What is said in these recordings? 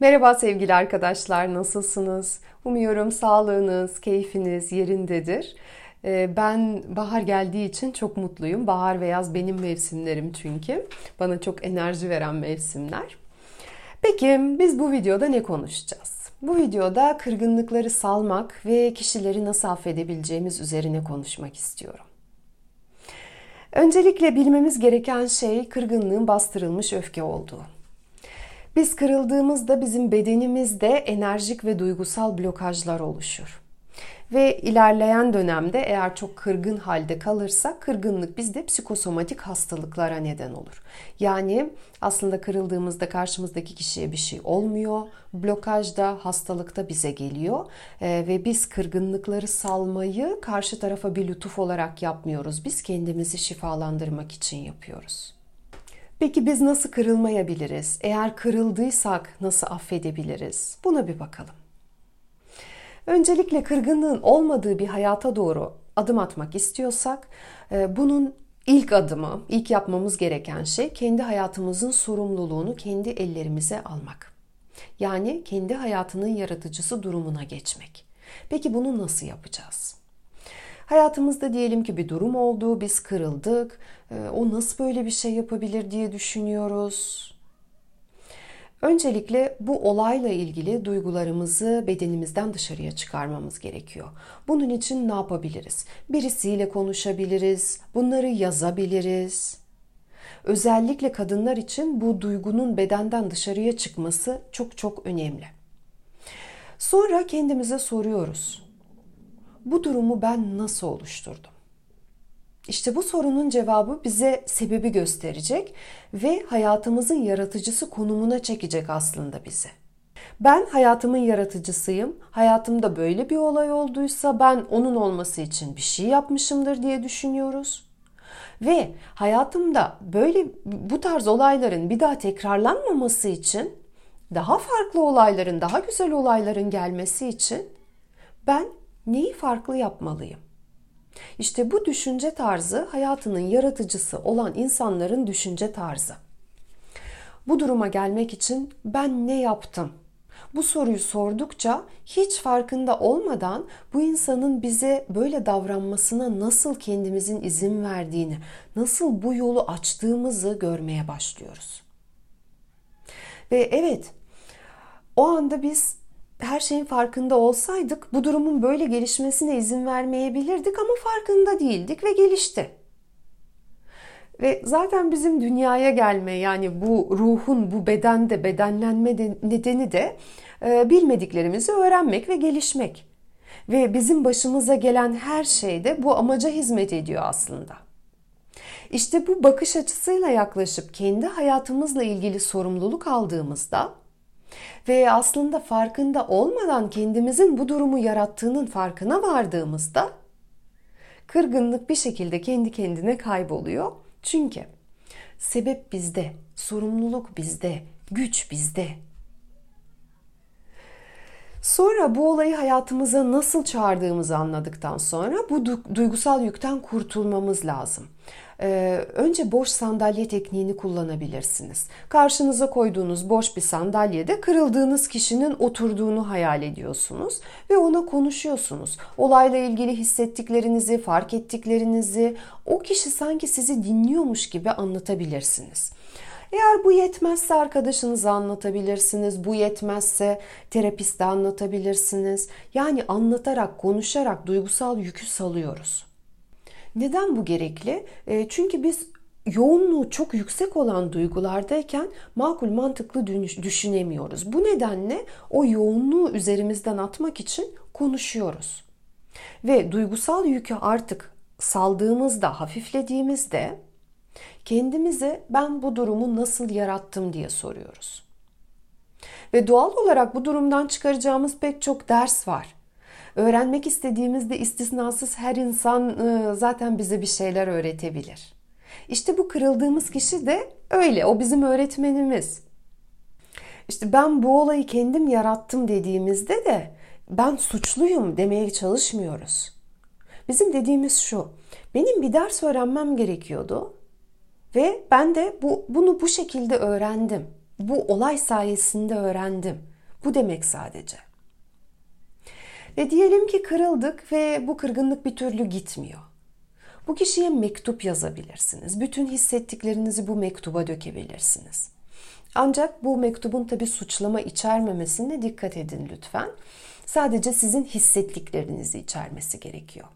Merhaba sevgili arkadaşlar, nasılsınız? Umuyorum sağlığınız, keyfiniz yerindedir. Ee, ben bahar geldiği için çok mutluyum. Bahar ve yaz benim mevsimlerim çünkü. Bana çok enerji veren mevsimler. Peki biz bu videoda ne konuşacağız? Bu videoda kırgınlıkları salmak ve kişileri nasıl affedebileceğimiz üzerine konuşmak istiyorum. Öncelikle bilmemiz gereken şey kırgınlığın bastırılmış öfke olduğu. Biz kırıldığımızda bizim bedenimizde enerjik ve duygusal blokajlar oluşur. Ve ilerleyen dönemde eğer çok kırgın halde kalırsak kırgınlık bizde psikosomatik hastalıklara neden olur. Yani aslında kırıldığımızda karşımızdaki kişiye bir şey olmuyor. Blokaj da hastalık da bize geliyor. Ee, ve biz kırgınlıkları salmayı karşı tarafa bir lütuf olarak yapmıyoruz. Biz kendimizi şifalandırmak için yapıyoruz. Peki biz nasıl kırılmayabiliriz? Eğer kırıldıysak nasıl affedebiliriz? Buna bir bakalım. Öncelikle kırgınlığın olmadığı bir hayata doğru adım atmak istiyorsak e, bunun ilk adımı, ilk yapmamız gereken şey kendi hayatımızın sorumluluğunu kendi ellerimize almak. Yani kendi hayatının yaratıcısı durumuna geçmek. Peki bunu nasıl yapacağız? Hayatımızda diyelim ki bir durum oldu, biz kırıldık. Ee, o nasıl böyle bir şey yapabilir diye düşünüyoruz. Öncelikle bu olayla ilgili duygularımızı bedenimizden dışarıya çıkarmamız gerekiyor. Bunun için ne yapabiliriz? Birisiyle konuşabiliriz, bunları yazabiliriz. Özellikle kadınlar için bu duygunun bedenden dışarıya çıkması çok çok önemli. Sonra kendimize soruyoruz bu durumu ben nasıl oluşturdum? İşte bu sorunun cevabı bize sebebi gösterecek ve hayatımızın yaratıcısı konumuna çekecek aslında bizi. Ben hayatımın yaratıcısıyım. Hayatımda böyle bir olay olduysa ben onun olması için bir şey yapmışımdır diye düşünüyoruz. Ve hayatımda böyle bu tarz olayların bir daha tekrarlanmaması için daha farklı olayların, daha güzel olayların gelmesi için ben neyi farklı yapmalıyım? İşte bu düşünce tarzı hayatının yaratıcısı olan insanların düşünce tarzı. Bu duruma gelmek için ben ne yaptım? Bu soruyu sordukça hiç farkında olmadan bu insanın bize böyle davranmasına nasıl kendimizin izin verdiğini, nasıl bu yolu açtığımızı görmeye başlıyoruz. Ve evet, o anda biz her şeyin farkında olsaydık bu durumun böyle gelişmesine izin vermeyebilirdik ama farkında değildik ve gelişti. Ve zaten bizim dünyaya gelme yani bu ruhun bu bedende bedenlenme nedeni de e, bilmediklerimizi öğrenmek ve gelişmek. Ve bizim başımıza gelen her şey de bu amaca hizmet ediyor aslında. İşte bu bakış açısıyla yaklaşıp kendi hayatımızla ilgili sorumluluk aldığımızda ve aslında farkında olmadan kendimizin bu durumu yarattığının farkına vardığımızda kırgınlık bir şekilde kendi kendine kayboluyor. Çünkü sebep bizde, sorumluluk bizde, güç bizde. Sonra bu olayı hayatımıza nasıl çağırdığımızı anladıktan sonra bu duygusal yükten kurtulmamız lazım. Ee, önce boş sandalye tekniğini kullanabilirsiniz. Karşınıza koyduğunuz boş bir sandalyede kırıldığınız kişinin oturduğunu hayal ediyorsunuz ve ona konuşuyorsunuz. Olayla ilgili hissettiklerinizi, fark ettiklerinizi o kişi sanki sizi dinliyormuş gibi anlatabilirsiniz. Eğer bu yetmezse arkadaşınıza anlatabilirsiniz. Bu yetmezse terapiste anlatabilirsiniz. Yani anlatarak, konuşarak duygusal yükü salıyoruz. Neden bu gerekli? E, çünkü biz yoğunluğu çok yüksek olan duygulardayken makul mantıklı düşünemiyoruz. Bu nedenle o yoğunluğu üzerimizden atmak için konuşuyoruz. Ve duygusal yükü artık saldığımızda, hafiflediğimizde kendimize ben bu durumu nasıl yarattım diye soruyoruz. Ve doğal olarak bu durumdan çıkaracağımız pek çok ders var. Öğrenmek istediğimizde istisnasız her insan ıı, zaten bize bir şeyler öğretebilir. İşte bu kırıldığımız kişi de öyle. O bizim öğretmenimiz. İşte ben bu olayı kendim yarattım dediğimizde de ben suçluyum demeye çalışmıyoruz. Bizim dediğimiz şu. Benim bir ders öğrenmem gerekiyordu ve ben de bu bunu bu şekilde öğrendim. Bu olay sayesinde öğrendim. Bu demek sadece. Ve diyelim ki kırıldık ve bu kırgınlık bir türlü gitmiyor. Bu kişiye mektup yazabilirsiniz. Bütün hissettiklerinizi bu mektuba dökebilirsiniz. Ancak bu mektubun tabi suçlama içermemesine dikkat edin lütfen. Sadece sizin hissettiklerinizi içermesi gerekiyor.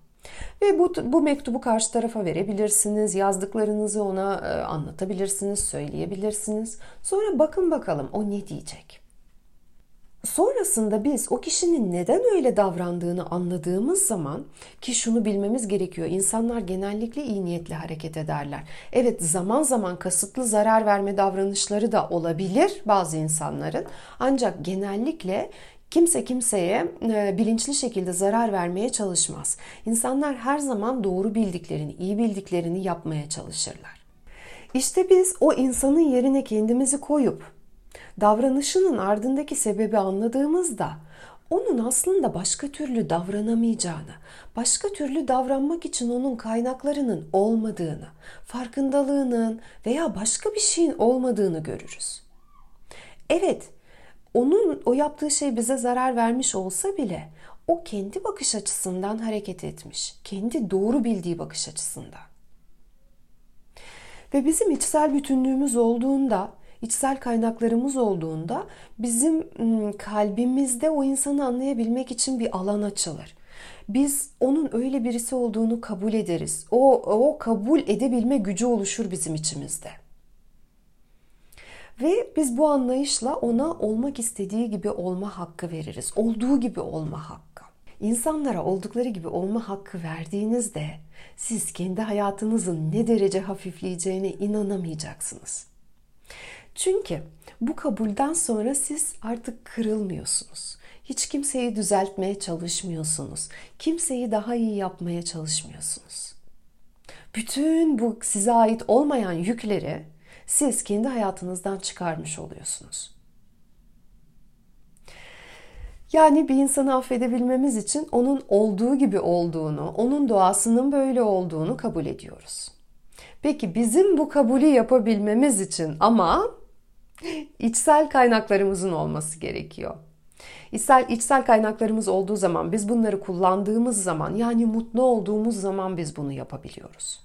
Ve bu, bu mektubu karşı tarafa verebilirsiniz. Yazdıklarınızı ona e, anlatabilirsiniz, söyleyebilirsiniz. Sonra bakın bakalım o ne diyecek. Sonrasında biz o kişinin neden öyle davrandığını anladığımız zaman ki şunu bilmemiz gerekiyor. İnsanlar genellikle iyi niyetli hareket ederler. Evet zaman zaman kasıtlı zarar verme davranışları da olabilir bazı insanların. Ancak genellikle Kimse kimseye e, bilinçli şekilde zarar vermeye çalışmaz. İnsanlar her zaman doğru bildiklerini, iyi bildiklerini yapmaya çalışırlar. İşte biz o insanın yerine kendimizi koyup davranışının ardındaki sebebi anladığımızda onun aslında başka türlü davranamayacağını, başka türlü davranmak için onun kaynaklarının olmadığını, farkındalığının veya başka bir şeyin olmadığını görürüz. Evet, onun o yaptığı şey bize zarar vermiş olsa bile o kendi bakış açısından hareket etmiş. Kendi doğru bildiği bakış açısından. Ve bizim içsel bütünlüğümüz olduğunda, içsel kaynaklarımız olduğunda bizim kalbimizde o insanı anlayabilmek için bir alan açılır. Biz onun öyle birisi olduğunu kabul ederiz. O, o kabul edebilme gücü oluşur bizim içimizde. Ve biz bu anlayışla ona olmak istediği gibi olma hakkı veririz. Olduğu gibi olma hakkı. İnsanlara oldukları gibi olma hakkı verdiğinizde siz kendi hayatınızın ne derece hafifleyeceğine inanamayacaksınız. Çünkü bu kabulden sonra siz artık kırılmıyorsunuz. Hiç kimseyi düzeltmeye çalışmıyorsunuz. Kimseyi daha iyi yapmaya çalışmıyorsunuz. Bütün bu size ait olmayan yükleri siz kendi hayatınızdan çıkarmış oluyorsunuz. Yani bir insanı affedebilmemiz için onun olduğu gibi olduğunu, onun doğasının böyle olduğunu kabul ediyoruz. Peki bizim bu kabulü yapabilmemiz için ama içsel kaynaklarımızın olması gerekiyor. İçsel, içsel kaynaklarımız olduğu zaman, biz bunları kullandığımız zaman, yani mutlu olduğumuz zaman biz bunu yapabiliyoruz.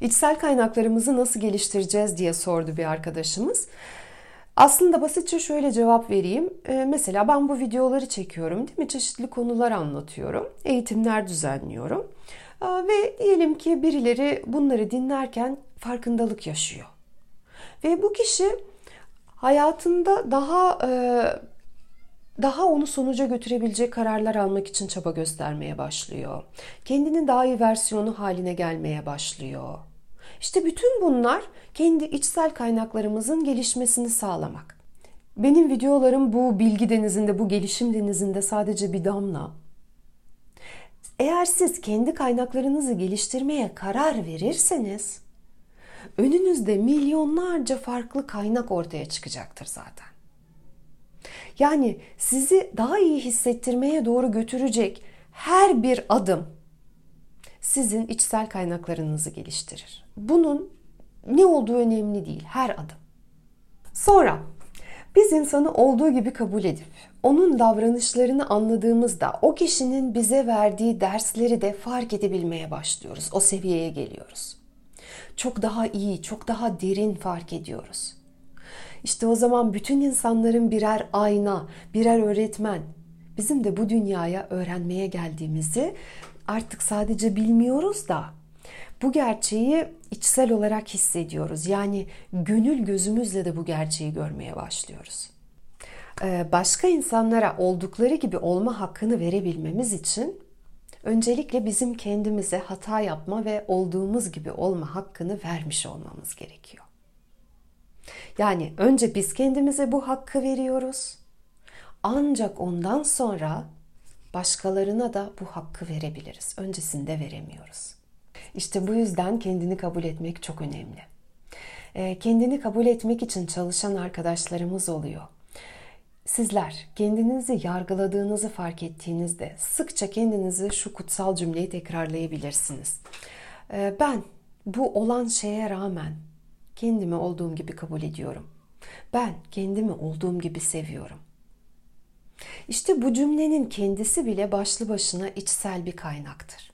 İçsel kaynaklarımızı nasıl geliştireceğiz diye sordu bir arkadaşımız. Aslında basitçe şöyle cevap vereyim. Ee, mesela ben bu videoları çekiyorum değil mi? Çeşitli konular anlatıyorum. Eğitimler düzenliyorum. Ee, ve diyelim ki birileri bunları dinlerken farkındalık yaşıyor. Ve bu kişi hayatında daha e, daha onu sonuca götürebilecek kararlar almak için çaba göstermeye başlıyor. Kendinin daha iyi versiyonu haline gelmeye başlıyor. İşte bütün bunlar kendi içsel kaynaklarımızın gelişmesini sağlamak. Benim videolarım bu bilgi denizinde, bu gelişim denizinde sadece bir damla. Eğer siz kendi kaynaklarınızı geliştirmeye karar verirseniz önünüzde milyonlarca farklı kaynak ortaya çıkacaktır zaten. Yani sizi daha iyi hissettirmeye doğru götürecek her bir adım sizin içsel kaynaklarınızı geliştirir. Bunun ne olduğu önemli değil, her adım. Sonra biz insanı olduğu gibi kabul edip onun davranışlarını anladığımızda o kişinin bize verdiği dersleri de fark edebilmeye başlıyoruz. O seviyeye geliyoruz. Çok daha iyi, çok daha derin fark ediyoruz. İşte o zaman bütün insanların birer ayna, birer öğretmen. Bizim de bu dünyaya öğrenmeye geldiğimizi artık sadece bilmiyoruz da bu gerçeği içsel olarak hissediyoruz. Yani gönül gözümüzle de bu gerçeği görmeye başlıyoruz. Ee, başka insanlara oldukları gibi olma hakkını verebilmemiz için öncelikle bizim kendimize hata yapma ve olduğumuz gibi olma hakkını vermiş olmamız gerekiyor. Yani önce biz kendimize bu hakkı veriyoruz. Ancak ondan sonra başkalarına da bu hakkı verebiliriz. Öncesinde veremiyoruz. İşte bu yüzden kendini kabul etmek çok önemli. Ee, kendini kabul etmek için çalışan arkadaşlarımız oluyor. Sizler kendinizi yargıladığınızı fark ettiğinizde sıkça kendinizi şu kutsal cümleyi tekrarlayabilirsiniz. Ee, ben bu olan şeye rağmen kendimi olduğum gibi kabul ediyorum. Ben kendimi olduğum gibi seviyorum. İşte bu cümlenin kendisi bile başlı başına içsel bir kaynaktır.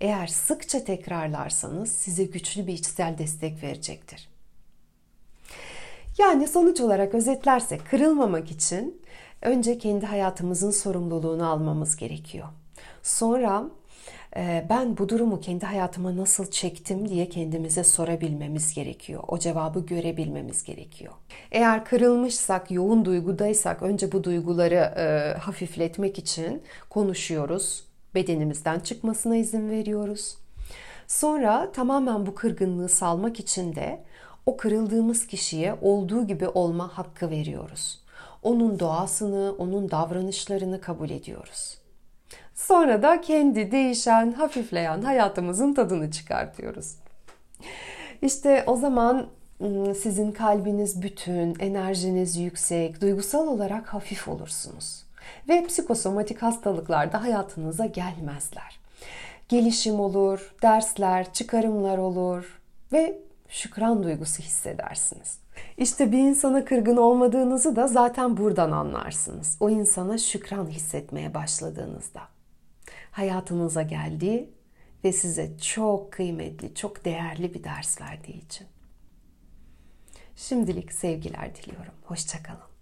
Eğer sıkça tekrarlarsanız size güçlü bir içsel destek verecektir. Yani sonuç olarak özetlersek kırılmamak için önce kendi hayatımızın sorumluluğunu almamız gerekiyor. Sonra ben bu durumu kendi hayatıma nasıl çektim diye kendimize sorabilmemiz gerekiyor. O cevabı görebilmemiz gerekiyor. Eğer kırılmışsak, yoğun duygudaysak önce bu duyguları e, hafifletmek için konuşuyoruz. Bedenimizden çıkmasına izin veriyoruz. Sonra tamamen bu kırgınlığı salmak için de o kırıldığımız kişiye olduğu gibi olma hakkı veriyoruz. Onun doğasını, onun davranışlarını kabul ediyoruz. Sonra da kendi değişen, hafifleyen hayatımızın tadını çıkartıyoruz. İşte o zaman ıı, sizin kalbiniz bütün, enerjiniz yüksek, duygusal olarak hafif olursunuz. Ve psikosomatik hastalıklar da hayatınıza gelmezler. Gelişim olur, dersler, çıkarımlar olur ve şükran duygusu hissedersiniz. İşte bir insana kırgın olmadığınızı da zaten buradan anlarsınız. O insana şükran hissetmeye başladığınızda. Hayatınıza geldiği ve size çok kıymetli, çok değerli bir ders verdiği için. Şimdilik sevgiler diliyorum. Hoşçakalın.